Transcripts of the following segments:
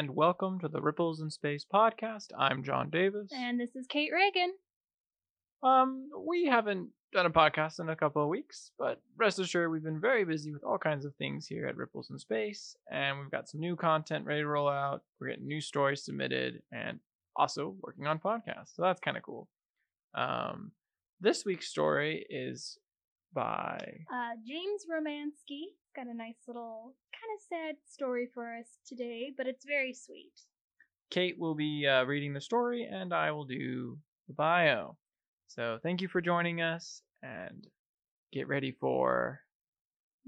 And welcome to the Ripples in Space podcast. I'm John Davis. And this is Kate Reagan. Um, we haven't done a podcast in a couple of weeks, but rest assured we've been very busy with all kinds of things here at Ripples in Space, and we've got some new content ready to roll out. We're getting new stories submitted, and also working on podcasts. So that's kind of cool. Um, this week's story is by Uh, James Romansky got a nice little kind of sad story for us today, but it's very sweet. Kate will be uh, reading the story, and I will do the bio. So thank you for joining us, and get ready for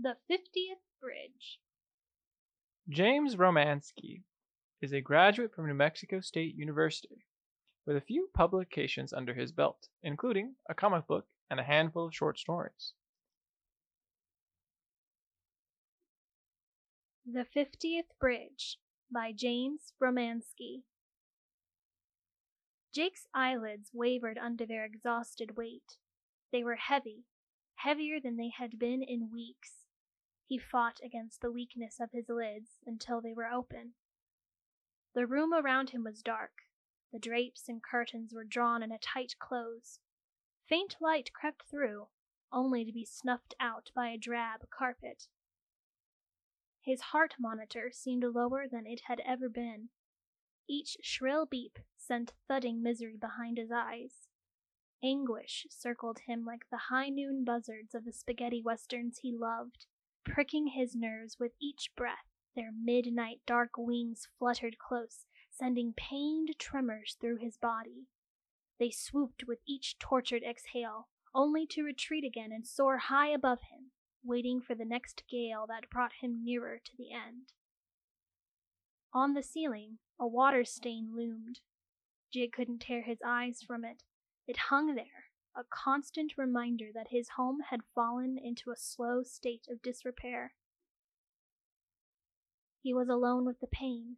The 50th Bridge. James Romansky is a graduate from New Mexico State University with a few publications under his belt, including a comic book and a handful of short stories. The 50th Bridge by James Romansky. Jake's eyelids wavered under their exhausted weight. They were heavy, heavier than they had been in weeks. He fought against the weakness of his lids until they were open. The room around him was dark. The drapes and curtains were drawn in a tight close. Faint light crept through, only to be snuffed out by a drab carpet. His heart monitor seemed lower than it had ever been. Each shrill beep sent thudding misery behind his eyes. Anguish circled him like the high noon buzzards of the spaghetti westerns he loved, pricking his nerves with each breath. Their midnight dark wings fluttered close, sending pained tremors through his body. They swooped with each tortured exhale, only to retreat again and soar high above him, waiting for the next gale that brought him nearer to the end. On the ceiling, a water stain loomed. Jake couldn't tear his eyes from it. It hung there, a constant reminder that his home had fallen into a slow state of disrepair. He was alone with the pain,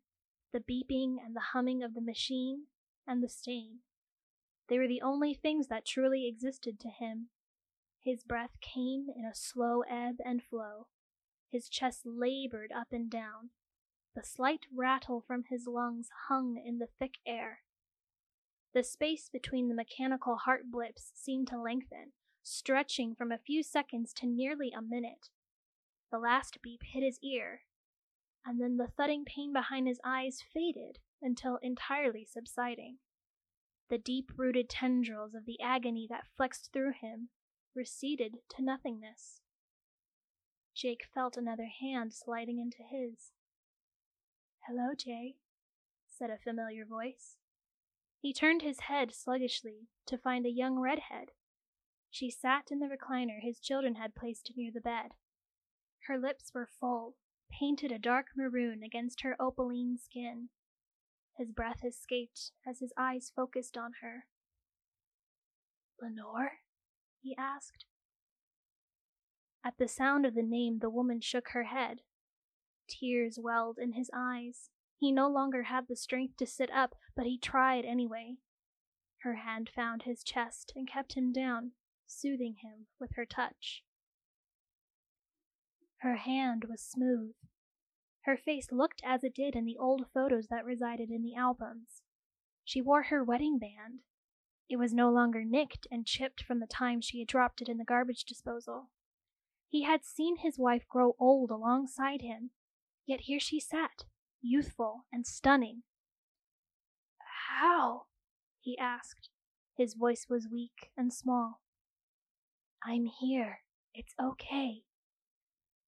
the beeping and the humming of the machine, and the stain. They were the only things that truly existed to him. His breath came in a slow ebb and flow. His chest labored up and down. The slight rattle from his lungs hung in the thick air. The space between the mechanical heart blips seemed to lengthen, stretching from a few seconds to nearly a minute. The last beep hit his ear, and then the thudding pain behind his eyes faded until entirely subsiding. The deep rooted tendrils of the agony that flexed through him receded to nothingness. Jake felt another hand sliding into his. Hello, Jay, said a familiar voice. He turned his head sluggishly to find a young redhead. She sat in the recliner his children had placed near the bed. Her lips were full, painted a dark maroon against her opaline skin. His breath escaped as his eyes focused on her. Lenore? He asked. At the sound of the name, the woman shook her head. Tears welled in his eyes. He no longer had the strength to sit up, but he tried anyway. Her hand found his chest and kept him down, soothing him with her touch. Her hand was smooth. Her face looked as it did in the old photos that resided in the albums. She wore her wedding band. It was no longer nicked and chipped from the time she had dropped it in the garbage disposal. He had seen his wife grow old alongside him, yet here she sat, youthful and stunning. How? he asked. His voice was weak and small. I'm here. It's okay.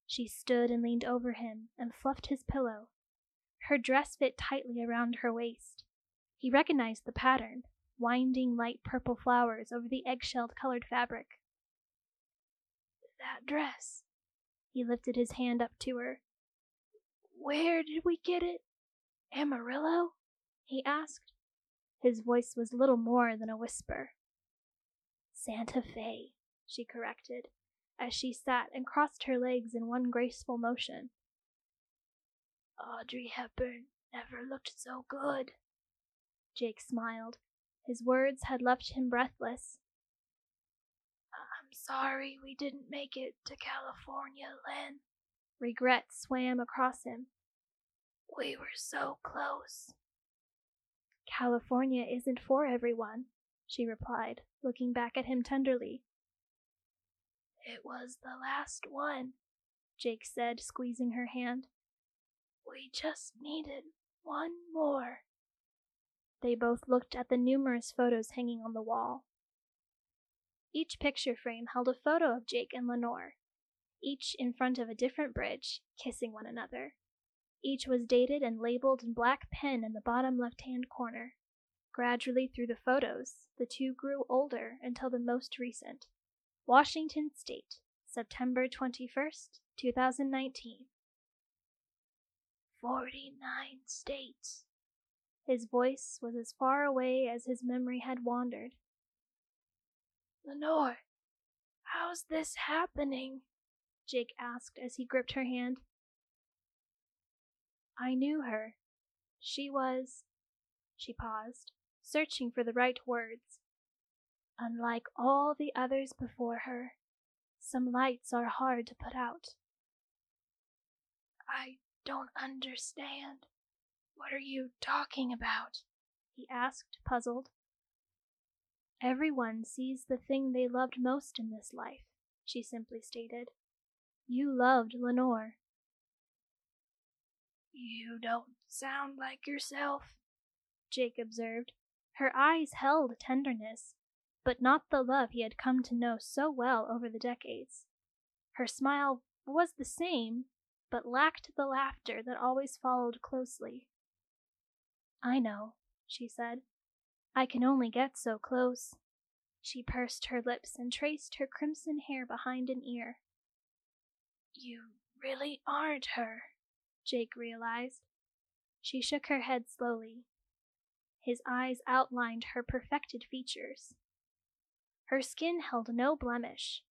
She stood and leaned over him and fluffed his pillow. Her dress fit tightly around her waist. He recognized the pattern winding light purple flowers over the eggshell colored fabric. That dress. He lifted his hand up to her. Where did we get it? Amarillo? he asked. His voice was little more than a whisper. Santa Fe, she corrected, as she sat and crossed her legs in one graceful motion. Audrey Hepburn never looked so good. Jake smiled. His words had left him breathless. I'm sorry we didn't make it to California, Len. Regret swam across him. We were so close. California isn't for everyone, she replied, looking back at him tenderly. It was the last one, Jake said, squeezing her hand. We just needed one more. They both looked at the numerous photos hanging on the wall. Each picture frame held a photo of Jake and Lenore, each in front of a different bridge, kissing one another. Each was dated and labeled in black pen in the bottom left hand corner. Gradually through the photos, the two grew older until the most recent Washington State, September 21st, 2019. 49 states. His voice was as far away as his memory had wandered. Lenore, how's this happening? Jake asked as he gripped her hand. I knew her. She was. She paused, searching for the right words. Unlike all the others before her, some lights are hard to put out. I don't understand. What are you talking about? he asked, puzzled. Everyone sees the thing they loved most in this life, she simply stated. You loved Lenore. You don't sound like yourself, Jake observed. Her eyes held tenderness, but not the love he had come to know so well over the decades. Her smile was the same, but lacked the laughter that always followed closely. I know, she said. I can only get so close. She pursed her lips and traced her crimson hair behind an ear. You really aren't her, Jake realized. She shook her head slowly. His eyes outlined her perfected features. Her skin held no blemish.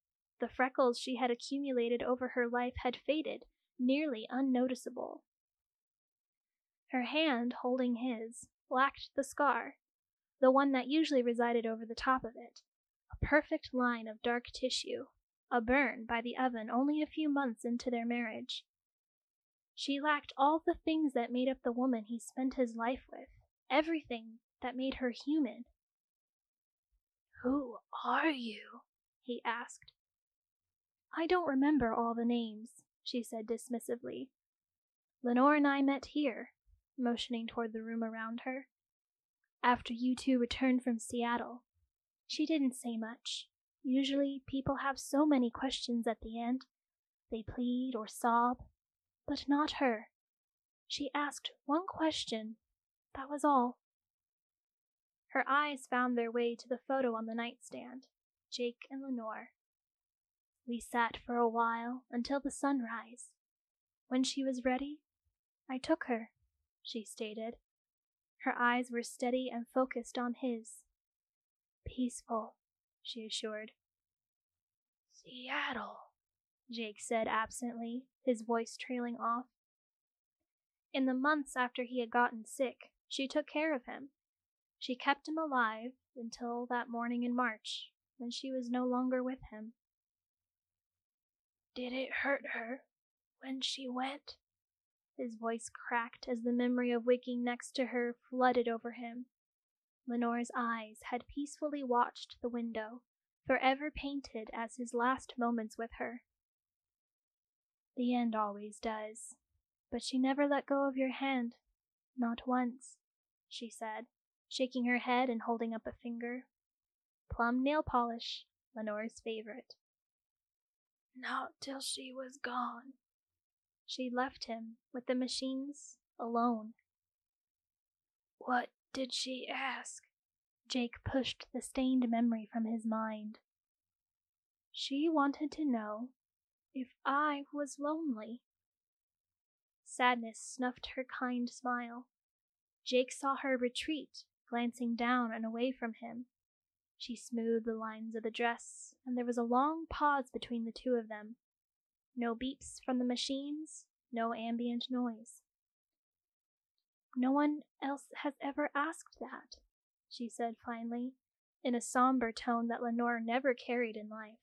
The freckles she had accumulated over her life had faded, nearly unnoticeable. Her hand, holding his, lacked the scar, the one that usually resided over the top of it, a perfect line of dark tissue, a burn by the oven only a few months into their marriage. She lacked all the things that made up the woman he spent his life with, everything that made her human. Who are you? he asked. I don't remember all the names, she said dismissively. Lenore and I met here, motioning toward the room around her. After you two returned from Seattle, she didn't say much. Usually, people have so many questions at the end. They plead or sob, but not her. She asked one question. That was all. Her eyes found their way to the photo on the nightstand Jake and Lenore. We sat for a while until the sunrise. When she was ready, I took her, she stated. Her eyes were steady and focused on his. Peaceful, she assured. Seattle, Jake said absently, his voice trailing off. In the months after he had gotten sick, she took care of him. She kept him alive until that morning in March, when she was no longer with him. Did it hurt her when she went? His voice cracked as the memory of waking next to her flooded over him. Lenore's eyes had peacefully watched the window, forever painted as his last moments with her. The end always does, but she never let go of your hand, not once, she said, shaking her head and holding up a finger. Plum nail polish, Lenore's favorite. Not till she was gone. She left him with the machines alone. What did she ask? Jake pushed the stained memory from his mind. She wanted to know if I was lonely. Sadness snuffed her kind smile. Jake saw her retreat, glancing down and away from him. She smoothed the lines of the dress, and there was a long pause between the two of them. No beeps from the machines, no ambient noise. No one else has ever asked that, she said finally, in a somber tone that Lenore never carried in life.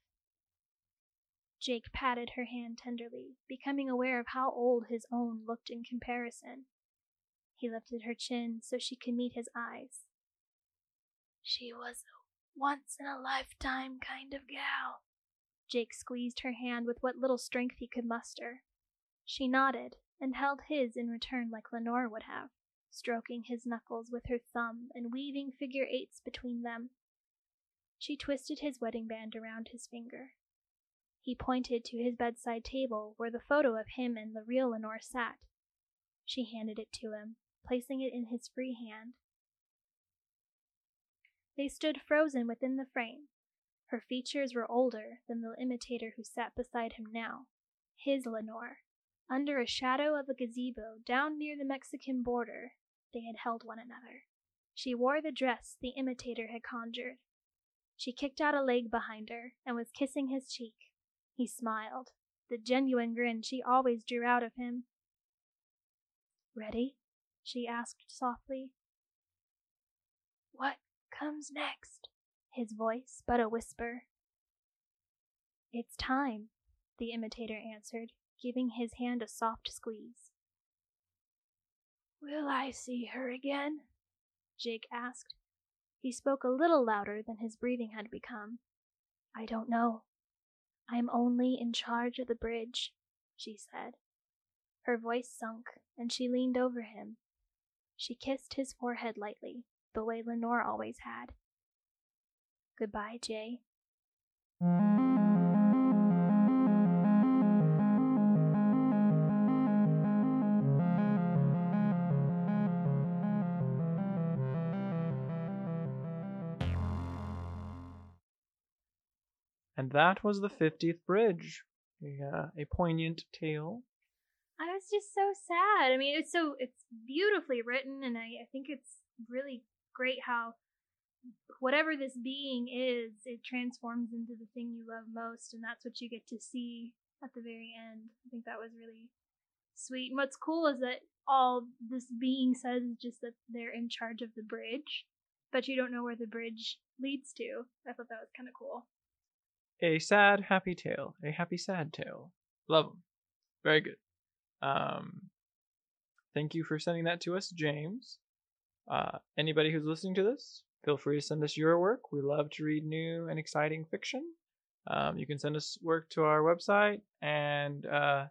Jake patted her hand tenderly, becoming aware of how old his own looked in comparison. He lifted her chin so she could meet his eyes. She was a once in a lifetime kind of gal. Jake squeezed her hand with what little strength he could muster. She nodded and held his in return like Lenore would have, stroking his knuckles with her thumb and weaving figure eights between them. She twisted his wedding band around his finger. He pointed to his bedside table where the photo of him and the real Lenore sat. She handed it to him, placing it in his free hand. They stood frozen within the frame. Her features were older than the imitator who sat beside him now, his Lenore. Under a shadow of a gazebo down near the Mexican border, they had held one another. She wore the dress the imitator had conjured. She kicked out a leg behind her and was kissing his cheek. He smiled, the genuine grin she always drew out of him. Ready? she asked softly. What comes next? His voice but a whisper. It's time, the imitator answered, giving his hand a soft squeeze. Will I see her again? Jake asked. He spoke a little louder than his breathing had become. I don't know. I am only in charge of the bridge, she said. Her voice sunk, and she leaned over him. She kissed his forehead lightly, the way Lenore always had. Goodbye, Jay. And that was the 50th bridge. A, uh, a poignant tale. I was just so sad. I mean, it's so it's beautifully written, and I, I think it's really great how whatever this being is, it transforms into the thing you love most, and that's what you get to see at the very end. I think that was really sweet. And what's cool is that all this being says is just that they're in charge of the bridge, but you don't know where the bridge leads to. I thought that was kind of cool. A sad, happy tale. A happy, sad tale. Love them. Very good. Um, thank you for sending that to us, James. Uh, anybody who's listening to this, feel free to send us your work. We love to read new and exciting fiction. Um, you can send us work to our website and uh,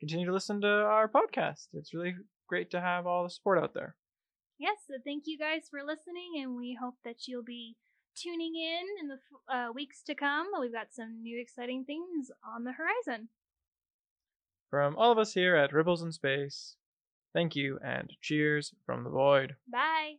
continue to listen to our podcast. It's really great to have all the support out there. Yes, so thank you guys for listening, and we hope that you'll be tuning in in the uh, weeks to come. We've got some new exciting things on the horizon. From all of us here at Ripples in Space, thank you and cheers from the void. Bye.